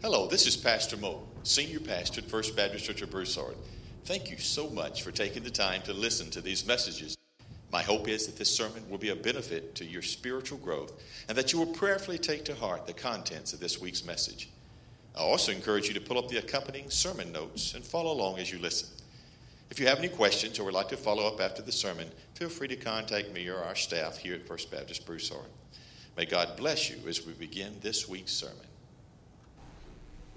Hello, this is Pastor Mo, Senior Pastor at First Baptist Church of Broussard. Thank you so much for taking the time to listen to these messages. My hope is that this sermon will be a benefit to your spiritual growth and that you will prayerfully take to heart the contents of this week's message. I also encourage you to pull up the accompanying sermon notes and follow along as you listen. If you have any questions or would like to follow up after the sermon, feel free to contact me or our staff here at First Baptist Broussard. May God bless you as we begin this week's sermon.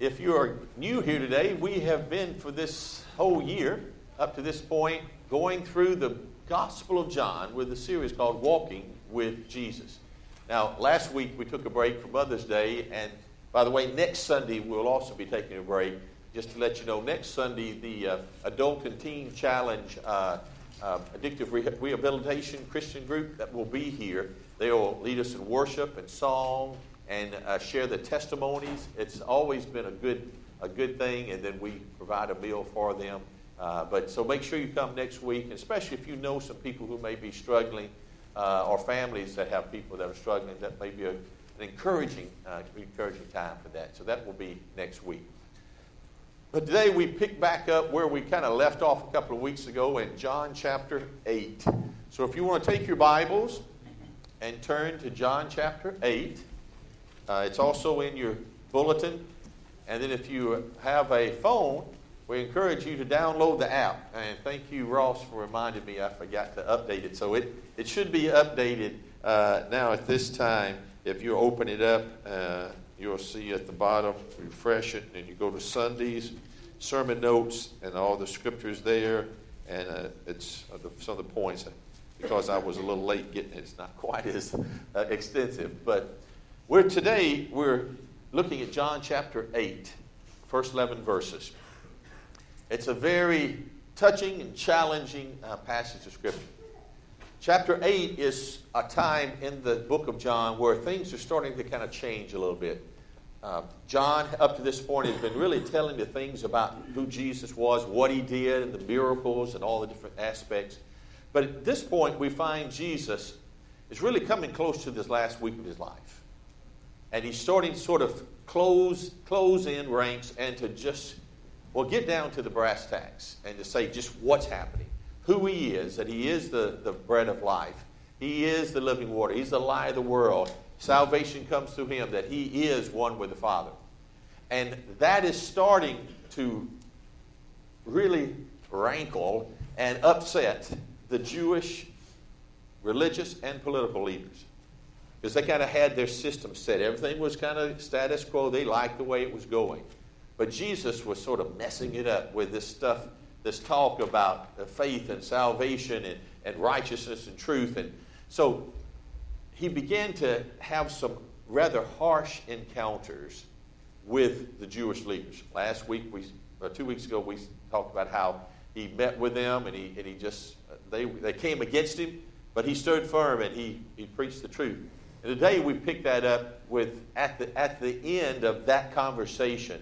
If you are new here today, we have been for this whole year, up to this point, going through the Gospel of John with a series called Walking with Jesus. Now, last week we took a break for Mother's Day, and by the way, next Sunday we'll also be taking a break. Just to let you know, next Sunday, the uh, Adult and Teen Challenge uh, uh, Addictive Re- Rehabilitation Christian group that will be here, they will lead us in worship and song and uh, share the testimonies. It's always been a good, a good thing, and then we provide a meal for them. Uh, but so make sure you come next week, especially if you know some people who may be struggling, uh, or families that have people that are struggling. That may be a, an encouraging, uh, encouraging time for that. So that will be next week. But today we pick back up where we kind of left off a couple of weeks ago in John chapter 8. So if you want to take your Bibles and turn to John chapter 8, uh, it's also in your bulletin. And then if you have a phone, we encourage you to download the app. And thank you, Ross, for reminding me I forgot to update it. So it, it should be updated uh, now at this time. If you open it up, uh, you'll see at the bottom, refresh it, and you go to Sundays, sermon notes, and all the scriptures there. And uh, it's uh, some of the points, because I was a little late getting it, it's not quite as uh, extensive. But we're today we're looking at John chapter 8, first 11 verses. It's a very touching and challenging uh, passage of scripture. Chapter 8 is a time in the book of John where things are starting to kind of change a little bit. Uh, John, up to this point, has been really telling the things about who Jesus was, what he did, and the miracles and all the different aspects. But at this point, we find Jesus is really coming close to this last week of his life and he's starting to sort of close, close in ranks and to just, well, get down to the brass tacks and to say just what's happening, who he is, that he is the, the bread of life, he is the living water, he's the light of the world. Salvation comes through him, that he is one with the Father. And that is starting to really rankle and upset the Jewish religious and political leaders because they kind of had their system set. Everything was kind of status quo. They liked the way it was going. But Jesus was sort of messing it up with this stuff, this talk about faith and salvation and, and righteousness and truth. And so he began to have some rather harsh encounters with the Jewish leaders. Last week, we, or two weeks ago, we talked about how he met with them and he, and he just, they, they came against him, but he stood firm and he, he preached the truth. And today we pick that up with at the, at the end of that conversation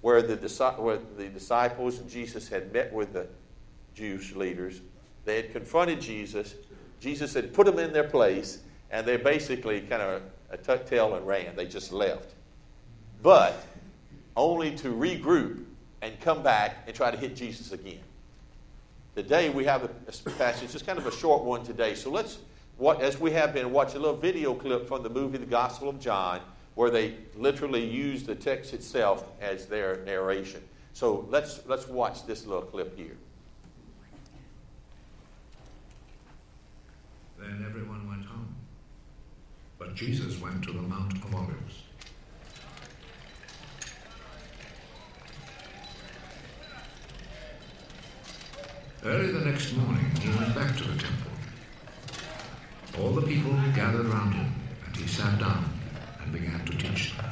where the, where the disciples and Jesus had met with the Jewish leaders. They had confronted Jesus. Jesus had put them in their place, and they basically kind of a tuck tail and ran. They just left. But only to regroup and come back and try to hit Jesus again. Today we have a, a passage, it's kind of a short one today. So let's what, as we have been, watch a little video clip from the movie The Gospel of John, where they literally use the text itself as their narration. So let's, let's watch this little clip here. Then everyone went home. But Jesus went to the Mount of Olives. Early the next morning, he went back to the temple. All the people gathered round him, and he sat down and began to teach them.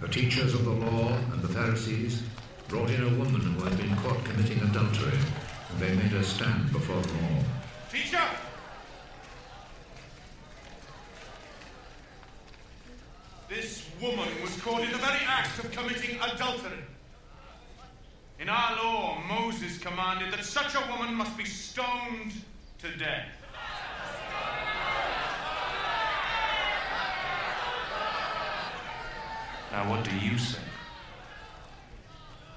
The teachers of the law and the Pharisees brought in a woman who had been caught committing adultery, and they made her stand before them all. Teacher! This woman was caught in the very act of committing adultery. In our law, Moses commanded that such a woman must be stoned to death. Now, what do you say?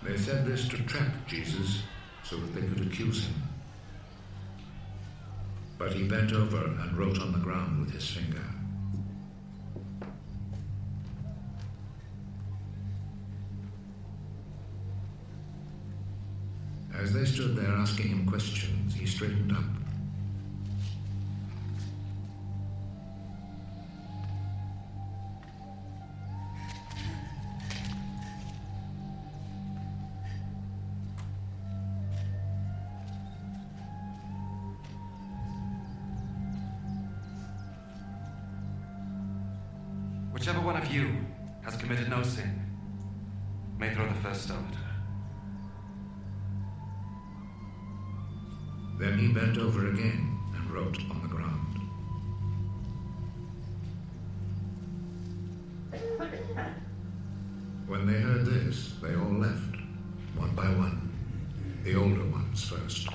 They said this to trap Jesus so that they could accuse him. But he bent over and wrote on the ground with his finger. As they stood there asking him questions, he straightened up. Ground. When they heard this, they all left, one by one, the older ones first.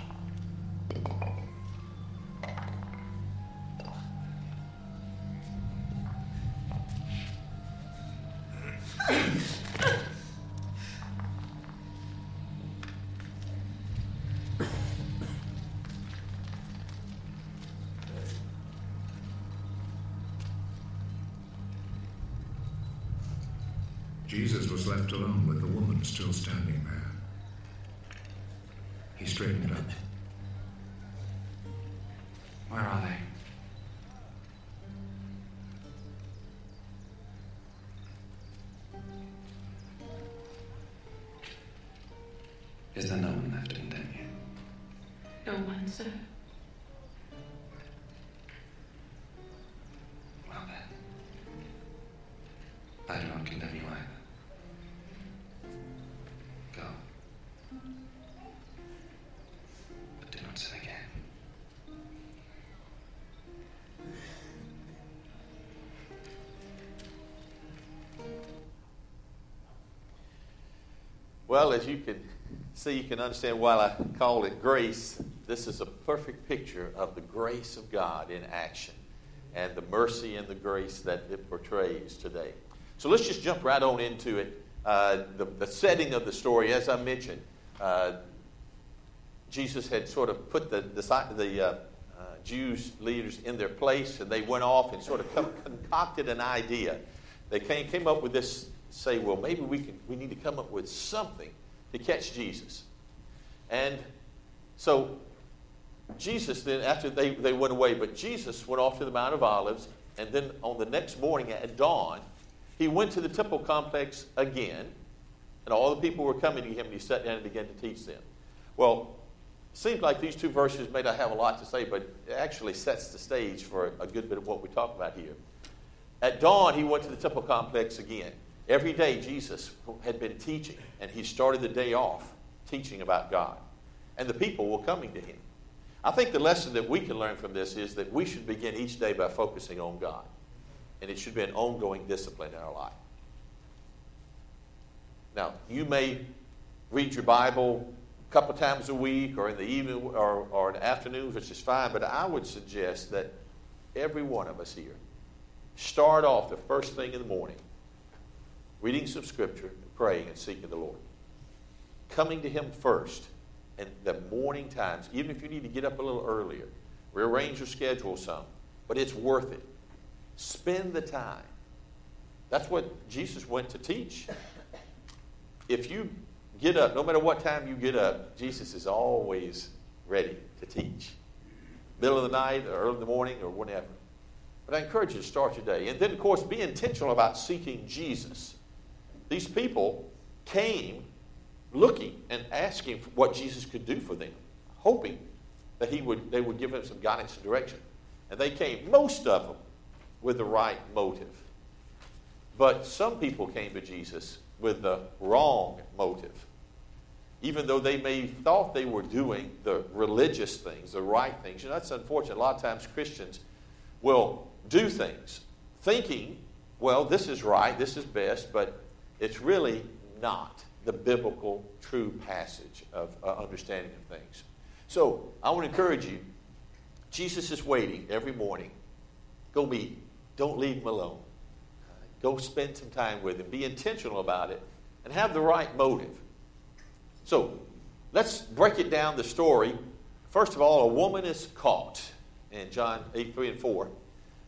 Alone with the woman still standing there. He straightened up. Well, as you can see, you can understand why I call it grace. This is a perfect picture of the grace of God in action and the mercy and the grace that it portrays today. So let's just jump right on into it. Uh, the, the setting of the story, as I mentioned, uh, Jesus had sort of put the, the, the uh, uh, Jews leaders in their place, and they went off and sort of concocted an idea. They came, came up with this say, well, maybe we, can, we need to come up with something to catch Jesus. And so Jesus then, after they, they went away, but Jesus went off to the Mount of Olives, and then on the next morning at dawn, he went to the temple complex again, and all the people were coming to him, and he sat down and began to teach them. Well, it seems like these two verses may not have a lot to say, but it actually sets the stage for a good bit of what we talk about here. At dawn, he went to the temple complex again. Every day, Jesus had been teaching, and he started the day off teaching about God. And the people were coming to him. I think the lesson that we can learn from this is that we should begin each day by focusing on God. And it should be an ongoing discipline in our life. Now, you may read your Bible a couple times a week or in the evening or, or in the afternoons, which is fine, but I would suggest that every one of us here start off the first thing in the morning reading some scripture, praying, and seeking the Lord. Coming to Him first in the morning times, even if you need to get up a little earlier, rearrange your schedule some, but it's worth it. Spend the time. That's what Jesus went to teach. If you get up, no matter what time you get up, Jesus is always ready to teach. Middle of the night, or early in the morning, or whenever. But I encourage you to start your day. And then, of course, be intentional about seeking Jesus. These people came looking and asking what Jesus could do for them, hoping that he would, they would give them some guidance and direction. And they came, most of them, with the right motive. But some people came to Jesus with the wrong motive. Even though they may thought they were doing the religious things, the right things. You know, that's unfortunate. A lot of times Christians will do things thinking, well, this is right, this is best, but it's really not the biblical true passage of uh, understanding of things. So I want to encourage you. Jesus is waiting every morning. Go meet. Don't leave him alone. Go spend some time with him. Be intentional about it and have the right motive. So let's break it down the story. First of all, a woman is caught in John 8, 3 and 4.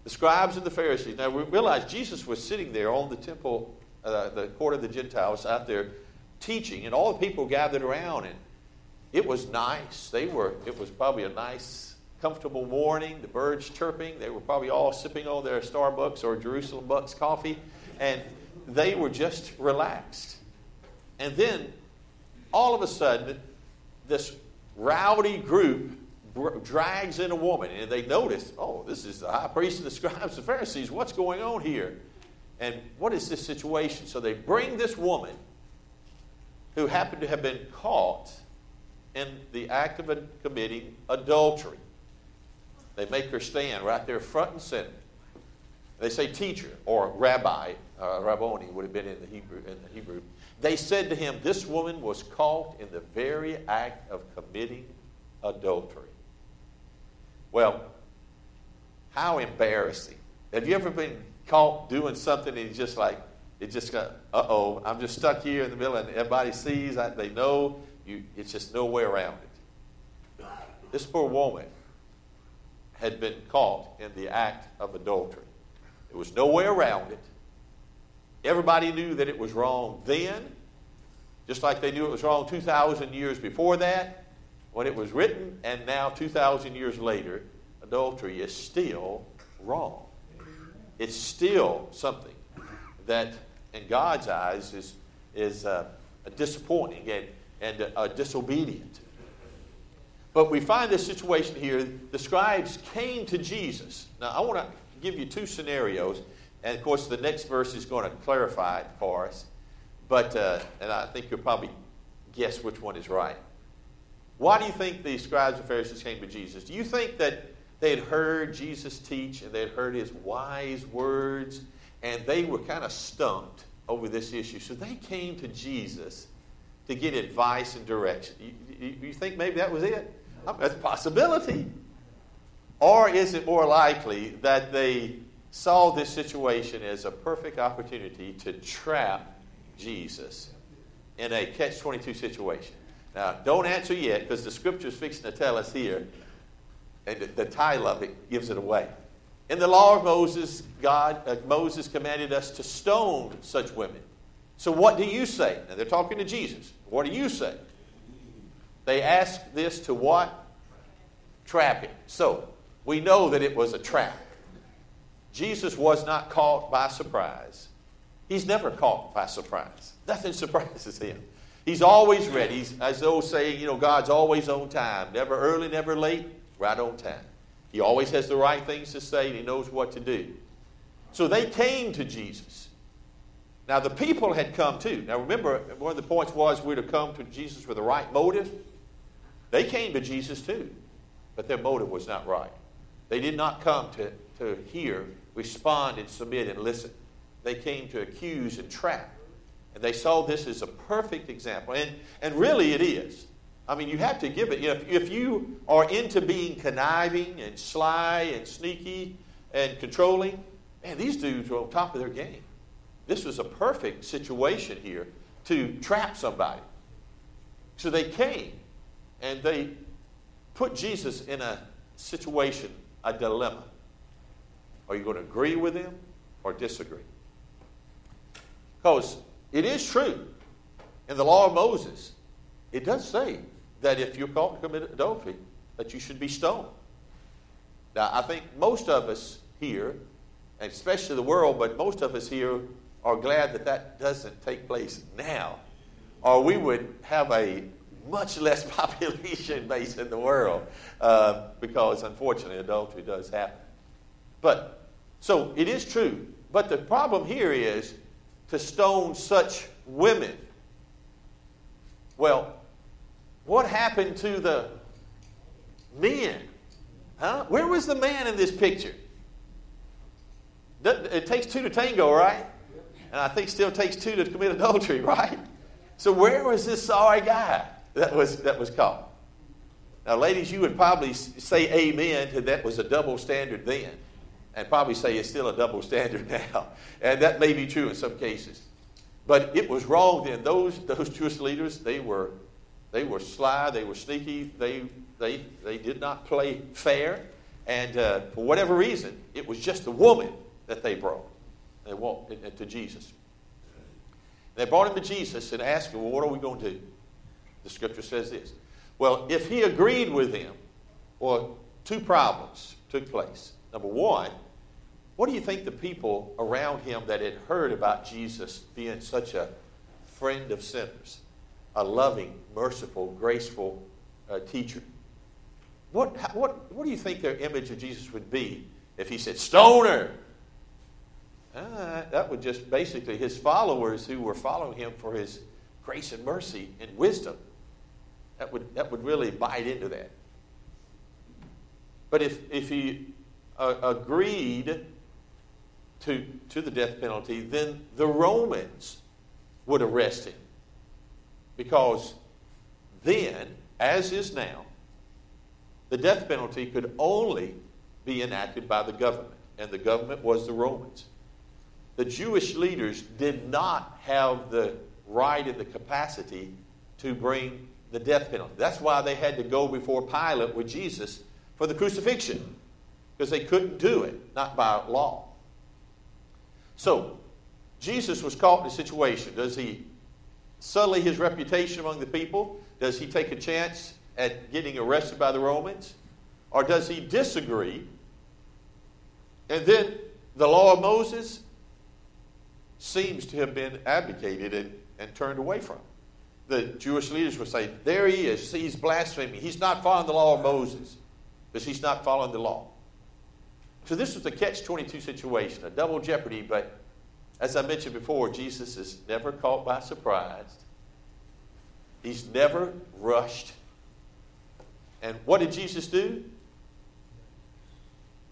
The scribes and the Pharisees. Now we realize Jesus was sitting there on the temple, uh, the court of the Gentiles, out there teaching, and all the people gathered around, and it was nice. They were. It was probably a nice comfortable morning, the birds chirping. They were probably all sipping on their Starbucks or Jerusalem Bucks coffee, and they were just relaxed. And then, all of a sudden, this rowdy group drags in a woman, and they notice, oh, this is the high priest and the scribes and Pharisees. What's going on here? And what is this situation? So they bring this woman who happened to have been caught in the act of committing adultery. They make her stand right there front and center. They say teacher or rabbi, uh, rabboni would have been in the Hebrew. In the Hebrew. They said to him, "This woman was caught in the very act of committing adultery." Well, how embarrassing! Have you ever been caught doing something and you just like it just got uh oh I'm just stuck here in the middle and everybody sees I, they know you it's just no way around it. This poor woman had been caught in the act of adultery. There was no way around it. Everybody knew that it was wrong then, just like they knew it was wrong 2,000 years before that when it was written, and now 2,000 years later, adultery is still wrong. It's still something that, in God's eyes, is, is uh, disappointing and, and uh, disobedient. But we find this situation here. The scribes came to Jesus. Now, I want to give you two scenarios. And of course, the next verse is going to clarify it for us. But, uh, and I think you'll probably guess which one is right. Why do you think the scribes and Pharisees came to Jesus? Do you think that they had heard Jesus teach and they had heard his wise words and they were kind of stumped over this issue? So they came to Jesus to get advice and direction. You, you, think maybe that was it? That's a possibility. Or is it more likely that they saw this situation as a perfect opportunity to trap Jesus in a catch 22 situation? Now, don't answer yet because the scripture is fixing to tell us here, and the, title of it gives it away. In the law of Moses, God, uh, Moses commanded us to stone such women. So, what do you say? Now, they're talking to Jesus. What do you say? They asked this to what? Trap him. So, we know that it was a trap. Jesus was not caught by surprise. He's never caught by surprise. Nothing surprises him. He's always ready. He's, as those say, you know, God's always on time. Never early, never late, right on time. He always has the right things to say and he knows what to do. So they came to Jesus. Now, the people had come too. Now, remember, one of the points was we're to come to Jesus with the right motive. They came to Jesus too, but their motive was not right. They did not come to, to hear, respond, and submit and listen. They came to accuse and trap. And they saw this as a perfect example. And, and really, it is. I mean, you have to give it. If, if you are into being conniving and sly and sneaky and controlling, man, these dudes are on top of their game. This was a perfect situation here to trap somebody. So they came and they put Jesus in a situation, a dilemma. Are you going to agree with him or disagree? Because it is true in the law of Moses, it does say that if you're caught to commit adultery, that you should be stoned. Now, I think most of us here, and especially the world, but most of us here are glad that that doesn't take place now, or we would have a much less population base in the world uh, because unfortunately adultery does happen. But so it is true. But the problem here is to stone such women. Well, what happened to the men? Huh? Where was the man in this picture? It takes two to tango, right? And I think still takes two to commit adultery, right? So where was this sorry guy? that was, that was caught. Now, ladies, you would probably say amen to that was a double standard then. and probably say it's still a double standard now. And that may be true in some cases. But it was wrong then. Those, those Jewish leaders, they were, they were sly, they were sneaky, they, they, they did not play fair. And uh, for whatever reason, it was just the woman that they brought. They walked to Jesus. They brought him to Jesus and asked him, Well, what are we going to do? The scripture says this. Well, if he agreed with them, well, two problems took place. Number one, what do you think the people around him that had heard about Jesus being such a friend of sinners, a loving, merciful, graceful uh, teacher? What, what, what do you think their image of Jesus would be if he said, Stoner? Uh, that would just basically his followers who were following him for his grace and mercy and wisdom. That would, that would really bite into that. But if, if he uh, agreed to, to the death penalty, then the Romans would arrest him. Because then, as is now, the death penalty could only be enacted by the government, and the government was the Romans. The Jewish leaders did not have the right and the capacity to bring the death penalty. That's why they had to go before Pilate with Jesus for the crucifixion, because they couldn't do it, not by law. So, Jesus was caught in a situation. Does he sully his reputation among the people? Does he take a chance at getting arrested by the Romans? Or does he disagree? And then the law of Moses seems to have been abdicated and, and turned away from. The Jewish leaders would say, There he is. He's blaspheming. He's not following the law of Moses because he's not following the law. So this was a catch 22 situation, a double jeopardy, but as I mentioned before, Jesus is never caught by surprise. He's never rushed. And what did Jesus do?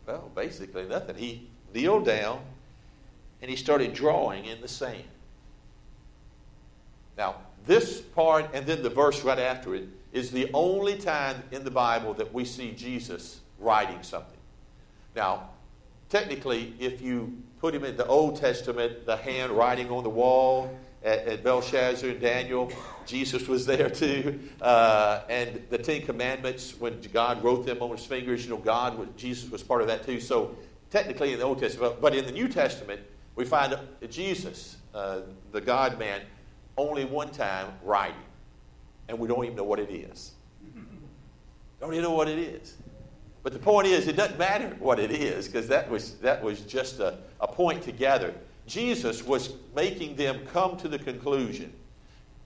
Well, basically nothing. He kneeled down and he started drawing in the sand. Now, this part and then the verse right after it is the only time in the Bible that we see Jesus writing something. Now, technically, if you put him in the Old Testament, the hand writing on the wall at, at Belshazzar and Daniel, Jesus was there too. Uh, and the Ten Commandments, when God wrote them on his fingers, you know, God, Jesus was part of that too. So technically in the Old Testament, but in the New Testament, we find Jesus, uh, the God man, only one time writing. And we don't even know what it is. Don't even know what it is. But the point is, it doesn't matter what it is, because that was, that was just a, a point to gather. Jesus was making them come to the conclusion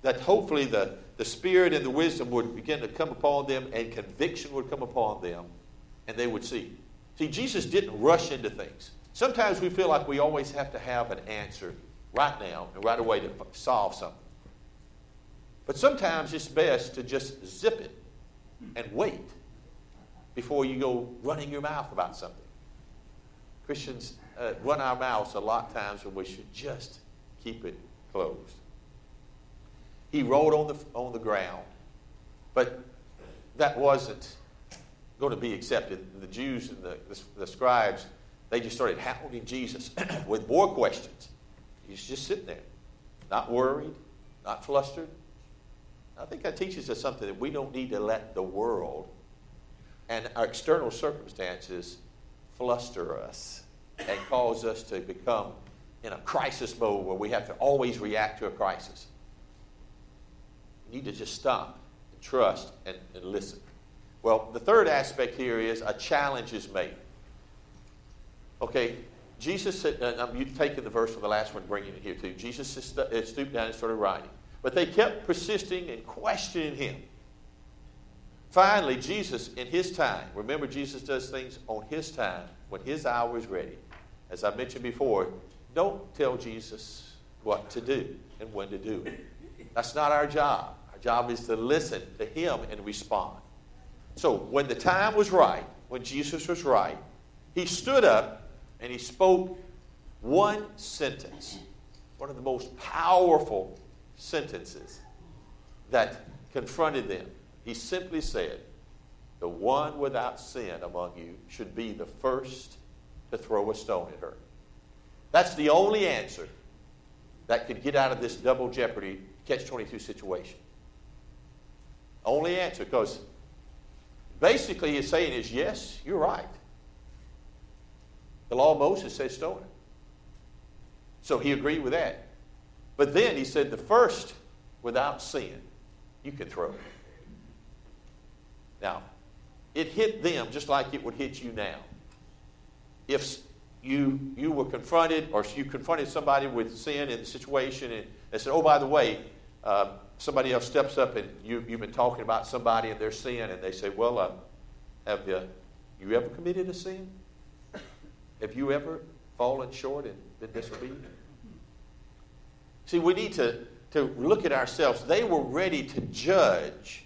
that hopefully the, the Spirit and the wisdom would begin to come upon them and conviction would come upon them and they would see. See, Jesus didn't rush into things. Sometimes we feel like we always have to have an answer right now and right away to solve something. But sometimes it's best to just zip it and wait before you go running your mouth about something. Christians uh, run our mouths a lot of times when we should just keep it closed. He rolled on the, on the ground, but that wasn't going to be accepted. The Jews and the, the, the scribes, they just started hounding Jesus with more questions. He's just sitting there, not worried, not flustered. I think that teaches us something that we don't need to let the world and our external circumstances fluster us and cause us to become in a crisis mode where we have to always react to a crisis. We need to just stop and trust and, and listen. Well, the third aspect here is a challenge is made. Okay, Jesus said, I'm taking the verse from the last one, bringing it here too. Jesus stooped down and started writing. But they kept persisting and questioning him. Finally, Jesus, in his time, remember, Jesus does things on his time, when his hour is ready. As I mentioned before, don't tell Jesus what to do and when to do it. That's not our job. Our job is to listen to him and respond. So, when the time was right, when Jesus was right, he stood up and he spoke one sentence, one of the most powerful sentences that confronted them. He simply said, The one without sin among you should be the first to throw a stone at her. That's the only answer that could get out of this double jeopardy catch 22 situation. Only answer, because basically he's saying is, yes, you're right. The law of Moses says stone. So he agreed with that. But then he said, the first without sin, you can throw. Now, it hit them just like it would hit you now. If you, you were confronted or you confronted somebody with sin in the situation and they said, oh, by the way, uh, somebody else steps up and you, you've been talking about somebody and their sin and they say, well, uh, have you, you ever committed a sin? Have you ever fallen short and been disobedient? See, we need to, to look at ourselves. They were ready to judge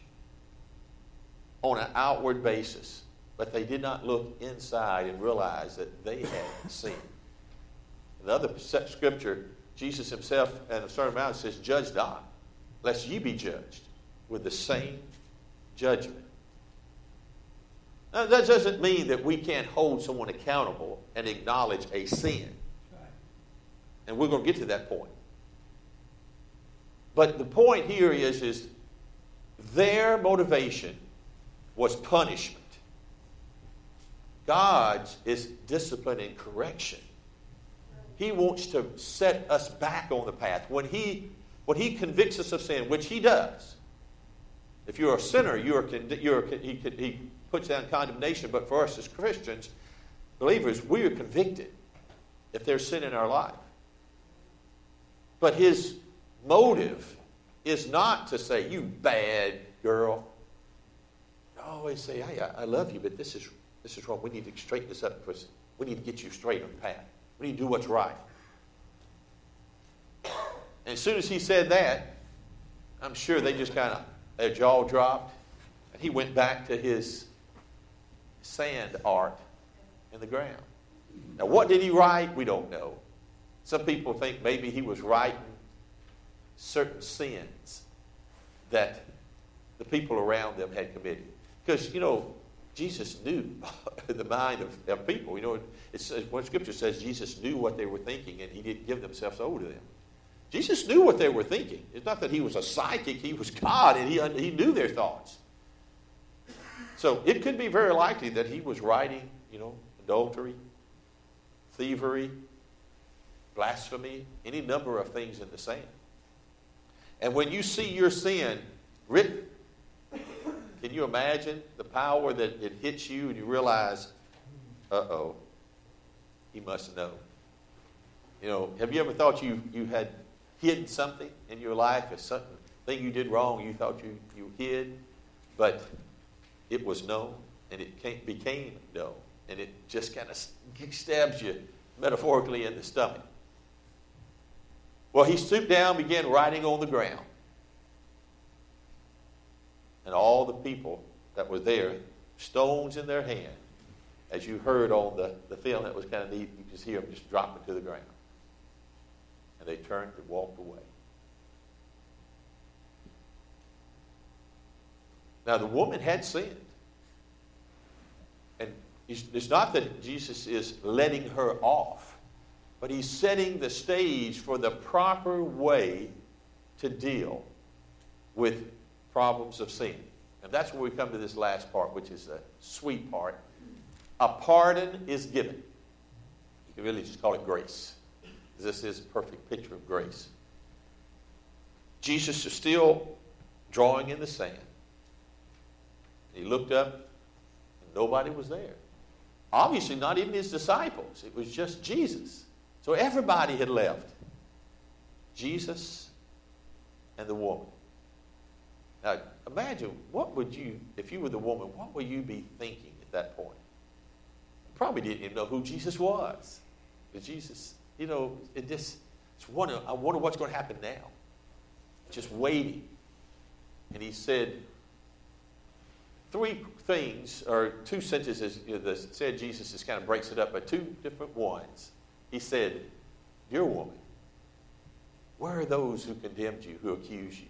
on an outward basis, but they did not look inside and realize that they had sinned. Another scripture, Jesus himself in the Sermon on the Mount says, Judge not, lest ye be judged with the same judgment. Now, that doesn't mean that we can't hold someone accountable and acknowledge a sin. And we're going to get to that point. But the point here is, is their motivation was punishment. God's is discipline and correction. He wants to set us back on the path. When he, when he convicts us of sin, which he does, if you're a sinner, you're, you're, he, he puts down condemnation, but for us as Christians, believers, we are convicted if there's sin in our life. But his motive is not to say, you bad girl, always say, hey, I, love you, but this is, this is wrong. We need to straighten this up because we need to get you straight on the path. We need to do what's right. And as soon as he said that, I'm sure they just kind of, their jaw dropped. And he went back to his sand art in the ground. Now, what did he write? We don't know. Some people think maybe he was writing certain sins that the people around them had committed. Because, you know, Jesus knew the mind of, of people. You know, it's, when Scripture says Jesus knew what they were thinking and he didn't give themselves over to them. Jesus knew what they were thinking. It's not that he was a psychic, he was God and he, he knew their thoughts. So it could be very likely that he was writing, you know, adultery, thievery, blasphemy, any number of things in the sand. And when you see your sin written, can you imagine the power that it hits you and you realize, uh oh, he must know? You know, have you ever thought you, you had hidden something in your life, or something thing you did wrong you thought you, you hid, but it was known and it came, became known, and it just kind of stabs you metaphorically in the stomach. Well, he stooped down, began writing on the ground and all the people that were there, stones in their hand, as you heard on the, the film, that was kind of neat. You just hear them just dropping to the ground. And they turned and walked away. Now, the woman had sinned. And it's not that Jesus is letting her off, but he's setting the stage for the proper way to deal with problems of sin. And that's where we come to this last part, which is the sweet part. A pardon is given. You can really just call it grace. This is a perfect picture of grace. Jesus is still drawing in the sand. He looked up, and nobody was there. Obviously, not even his disciples. It was just Jesus. So everybody had left. Jesus and the woman. Now, imagine what would you, if you were the woman, what would you be thinking at that point? You probably didn't even know who Jesus was. But Jesus, you know, it just, it's wonder, I wonder what's going to happen now. Just waiting. And he said three things, or two sentences, you know, the said Jesus just kind of breaks it up, by two different ones. He said, Dear woman, where are those who condemned you, who accuse you?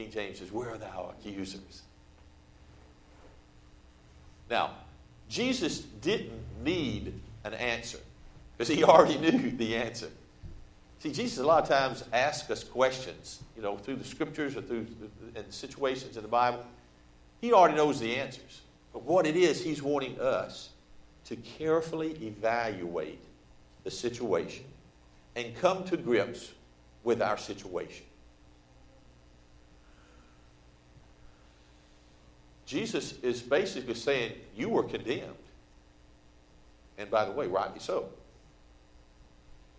King James says, Where are thou accusers? Now, Jesus didn't need an answer because he already knew the answer. See, Jesus a lot of times asks us questions, you know, through the scriptures or through the, and situations in the Bible. He already knows the answers. But what it is, he's wanting us to carefully evaluate the situation and come to grips with our situation. Jesus is basically saying, You were condemned. And by the way, rightly so.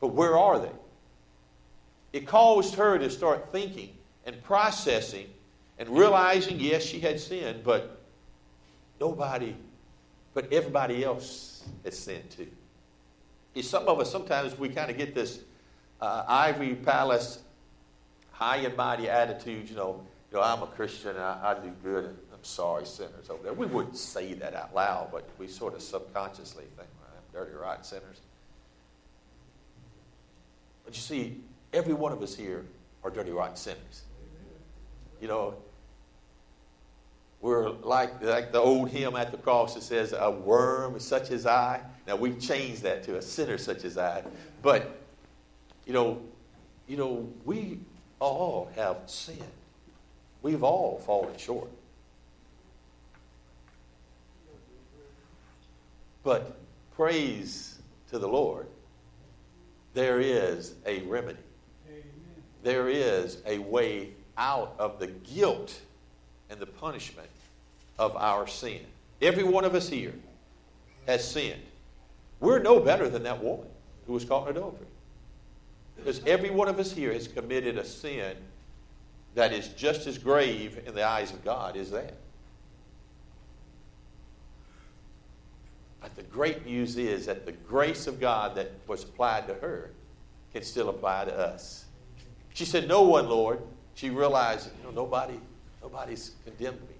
But where are they? It caused her to start thinking and processing and realizing, yes, she had sinned, but nobody, but everybody else has sinned too. See, some of us, sometimes we kind of get this uh, ivory palace, high and mighty attitude, you know, you know, I'm a Christian and I, I do good sorry, sinners over there. We wouldn't say that out loud, but we sort of subconsciously think, well, I'm dirty, rotten sinners. But you see, every one of us here are dirty, rotten sinners. You know, we're like, like the old hymn at the cross that says, A worm such as I. Now we've changed that to a sinner such as I. But, you know, you know, we all have sinned. We've all fallen short. But praise to the Lord, there is a remedy. There is a way out of the guilt and the punishment of our sin. Every one of us here has sinned. We're no better than that woman who was caught in adultery. Because every one of us here has committed a sin that is just as grave in the eyes of God as that. But the great news is that the grace of God that was applied to her can still apply to us. She said, No one, Lord. She realized, you know, nobody, nobody's condemned me.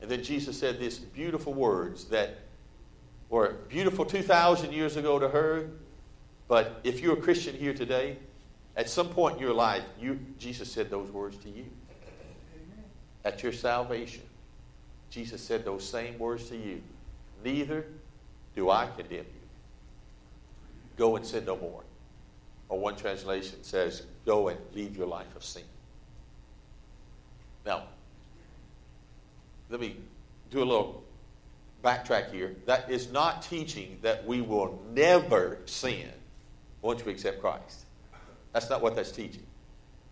And then Jesus said these beautiful words that were beautiful 2,000 years ago to her, but if you're a Christian here today, at some point in your life, you, Jesus said those words to you. At your salvation, Jesus said those same words to you. Neither do I condemn you. Go and sin no more. Or one translation says, Go and leave your life of sin. Now, let me do a little backtrack here. That is not teaching that we will never sin once we accept Christ. That's not what that's teaching.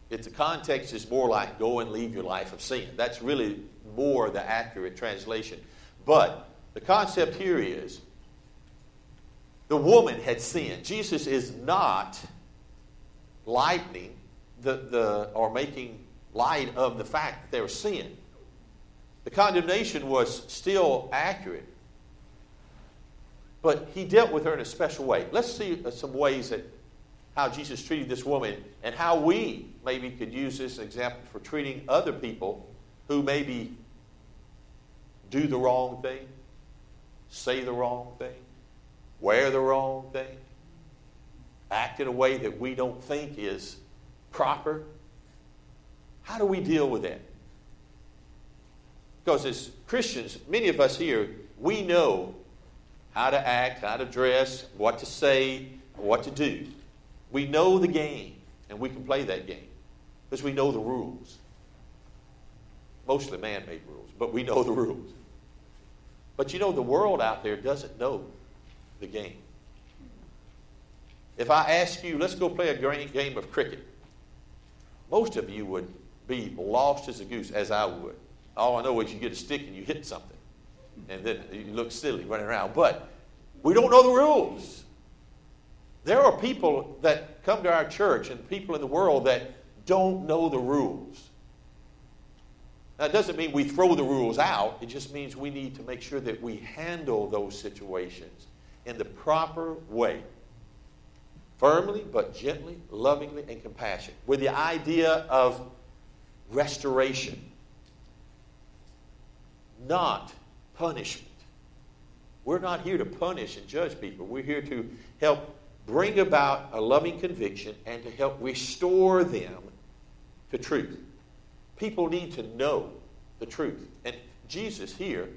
It's the context is more like go and leave your life of sin. That's really more the accurate translation. But the concept here is the woman had sinned. Jesus is not lightening the, the or making light of the fact that there was sin. The condemnation was still accurate. But he dealt with her in a special way. Let's see uh, some ways that how Jesus treated this woman and how we maybe could use this example for treating other people who maybe do the wrong thing, say the wrong thing, wear the wrong thing, act in a way that we don't think is proper. How do we deal with that? Because as Christians, many of us here, we know how to act, how to dress, what to say, what to do. We know the game, and we can play that game because we know the rules. Mostly man made rules, but we know the rules. But you know, the world out there doesn't know the game. If I ask you, let's go play a game of cricket, most of you would be lost as a goose, as I would. All I know is you get a stick and you hit something, and then you look silly running around. But we don't know the rules. There are people that come to our church and people in the world that don't know the rules. That doesn't mean we throw the rules out. It just means we need to make sure that we handle those situations in the proper way. Firmly, but gently, lovingly, and compassion. With the idea of restoration, not punishment. We're not here to punish and judge people. We're here to help bring about a loving conviction and to help restore them to truth. People need to know the truth. And Jesus here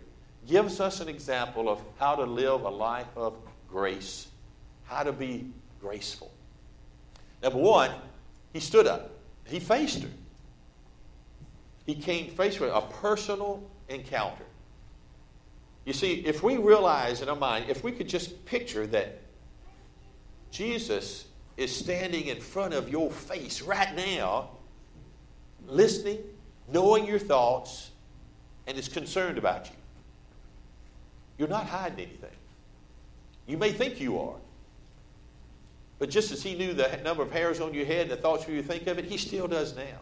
gives us an example of how to live a life of grace, how to be graceful. Number one, he stood up, he faced her. He came face with a personal encounter. You see, if we realize in our mind, if we could just picture that Jesus is standing in front of your face right now, listening, knowing your thoughts, and is concerned about you. You're not hiding anything. You may think you are. But just as he knew the number of hairs on your head and the thoughts you think of it, he still does now.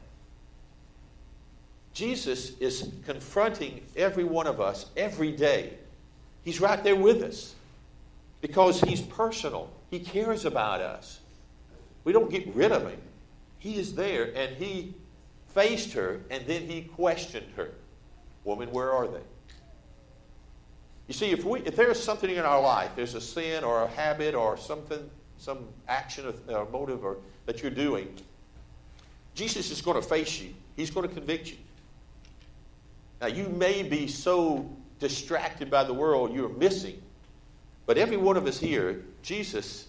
Jesus is confronting every one of us every day. He's right there with us because he's personal. He cares about us. We don't get rid of him. He is there and he faced her and then he questioned her. Woman, where are they? You see, if, we, if there's something in our life, there's a sin or a habit or something, some action or motive or, that you're doing, Jesus is going to face you. He's going to convict you. Now, you may be so distracted by the world you're missing, but every one of us here, Jesus,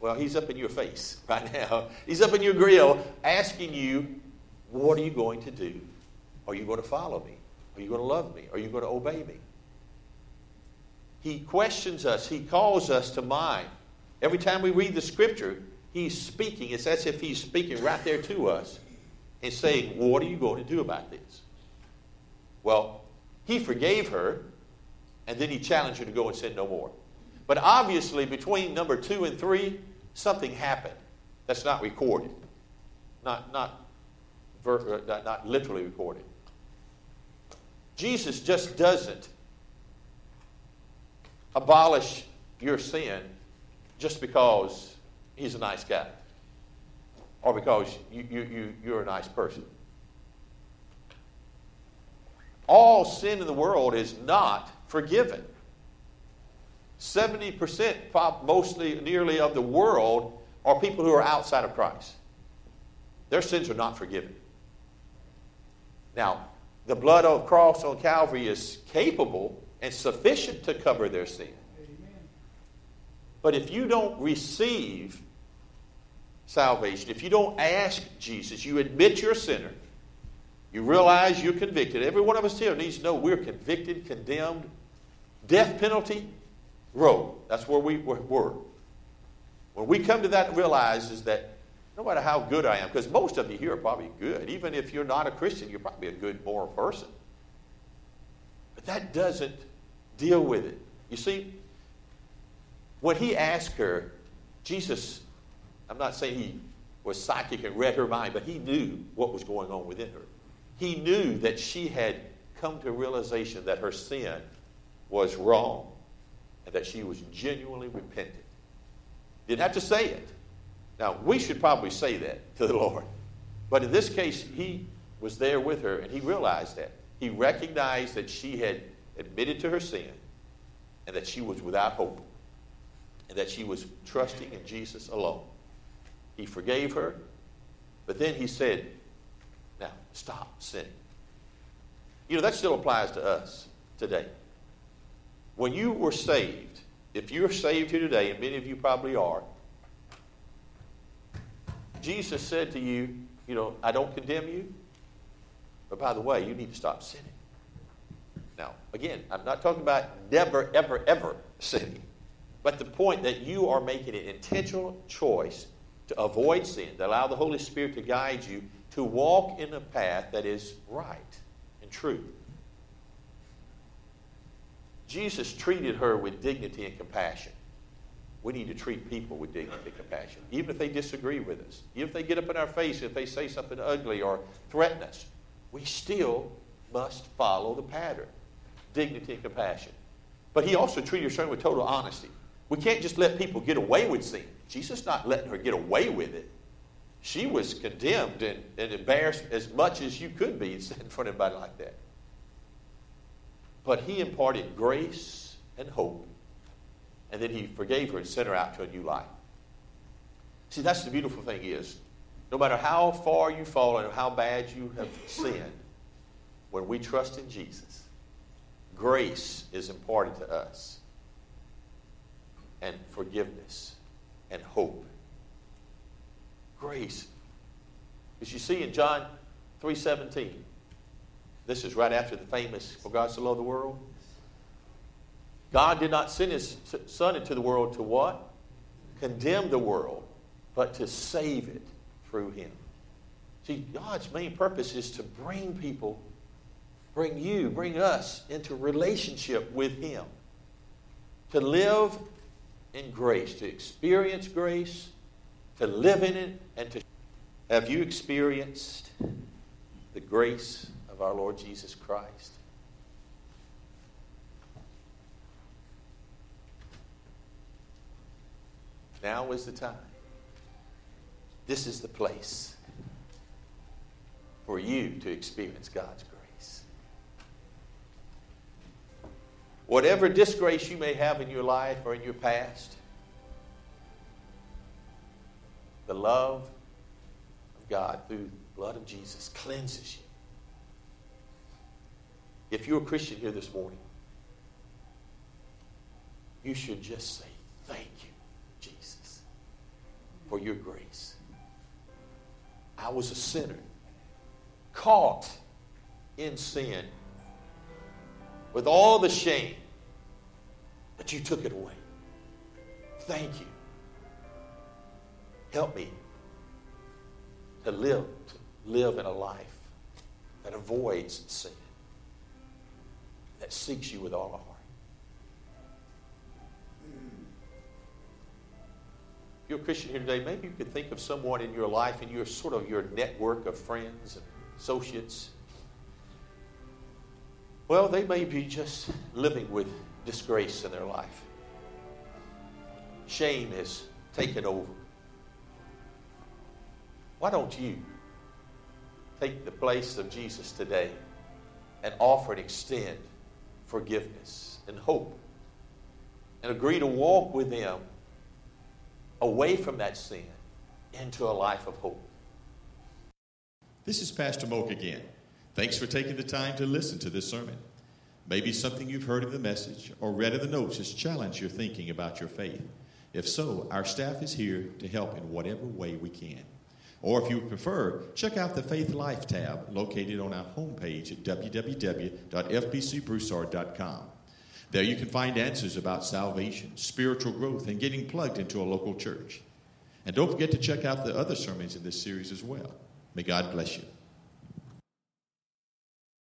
well, he's up in your face right now. He's up in your grill asking you, what are you going to do? Are you going to follow me? Are you going to love me? Are you going to obey me? He questions us. He calls us to mind. Every time we read the scripture, he's speaking. It's as if he's speaking right there to us and saying, What are you going to do about this? Well, he forgave her, and then he challenged her to go and sin no more. But obviously, between number two and three, something happened that's not recorded, not, not, ver, uh, not, not literally recorded. Jesus just doesn't abolish your sin just because he's a nice guy or because you, you, you, you're a nice person all sin in the world is not forgiven. 70%, mostly nearly of the world, are people who are outside of Christ. Their sins are not forgiven. Now, the blood of the cross on Calvary is capable and sufficient to cover their sin. But if you don't receive salvation, if you don't ask Jesus, you admit you're a sinner, you realize you're convicted. Every one of us here needs to know we're convicted, condemned, death penalty, row. That's where we were. When we come to that and realize is that no matter how good I am, because most of you here are probably good. Even if you're not a Christian, you're probably a good moral person. But that doesn't deal with it. You see, when he asked her, Jesus, I'm not saying he was psychic and read her mind, but he knew what was going on within her. He knew that she had come to a realization that her sin was wrong and that she was genuinely repentant. Didn't have to say it. Now, we should probably say that to the Lord. But in this case, he was there with her and he realized that. He recognized that she had admitted to her sin and that she was without hope and that she was trusting in Jesus alone. He forgave her, but then he said, now, stop sinning. You know, that still applies to us today. When you were saved, if you're saved here today, and many of you probably are, Jesus said to you, you know, I don't condemn you, but by the way, you need to stop sinning. Now, again, I'm not talking about never, ever, ever sinning, but the point that you are making an intentional choice to avoid sin, to allow the Holy Spirit to guide you to walk in a path that is right and true. Jesus treated her with dignity and compassion. We need to treat people with dignity and compassion, even if they disagree with us. Even if they get up in our face, if they say something ugly or threaten us, we still must follow the pattern dignity and compassion. But he also treated her with total honesty. We can't just let people get away with sin. Jesus not letting her get away with it she was condemned and, and embarrassed as much as you could be in front of anybody like that. But he imparted grace and hope, and then he forgave her and sent her out to a new life. See, that's the beautiful thing is, no matter how far you fall and how bad you have sinned, when we trust in Jesus, grace is imparted to us, and forgiveness, and hope. Grace. As you see in John 3.17, this is right after the famous, For God so loved the world. God did not send his son into the world to what? Condemn the world, but to save it through him. See, God's main purpose is to bring people, bring you, bring us into relationship with him. To live in grace, to experience grace, to live in it, and to. Have you experienced the grace of our Lord Jesus Christ? Now is the time. This is the place for you to experience God's grace. Whatever disgrace you may have in your life or in your past, the love of God through the blood of Jesus cleanses you. If you're a Christian here this morning, you should just say, Thank you, for your grace. I was a sinner, caught in sin with all the shame, but you took it away. Thank you. Help me to live, to live in a life that avoids sin, that seeks you with all our heart. You're a Christian here today, maybe you could think of someone in your life and your sort of your network of friends and associates. Well, they may be just living with disgrace in their life. Shame has taken over. Why don't you take the place of Jesus today and offer and extend forgiveness and hope and agree to walk with them away from that sin into a life of hope. This is Pastor Moak again. Thanks for taking the time to listen to this sermon. Maybe something you've heard in the message or read in the notes has challenged your thinking about your faith. If so, our staff is here to help in whatever way we can. Or if you prefer, check out the Faith Life tab located on our homepage at www.fbcbroussard.com. There you can find answers about salvation, spiritual growth, and getting plugged into a local church. And don't forget to check out the other sermons in this series as well. May God bless you.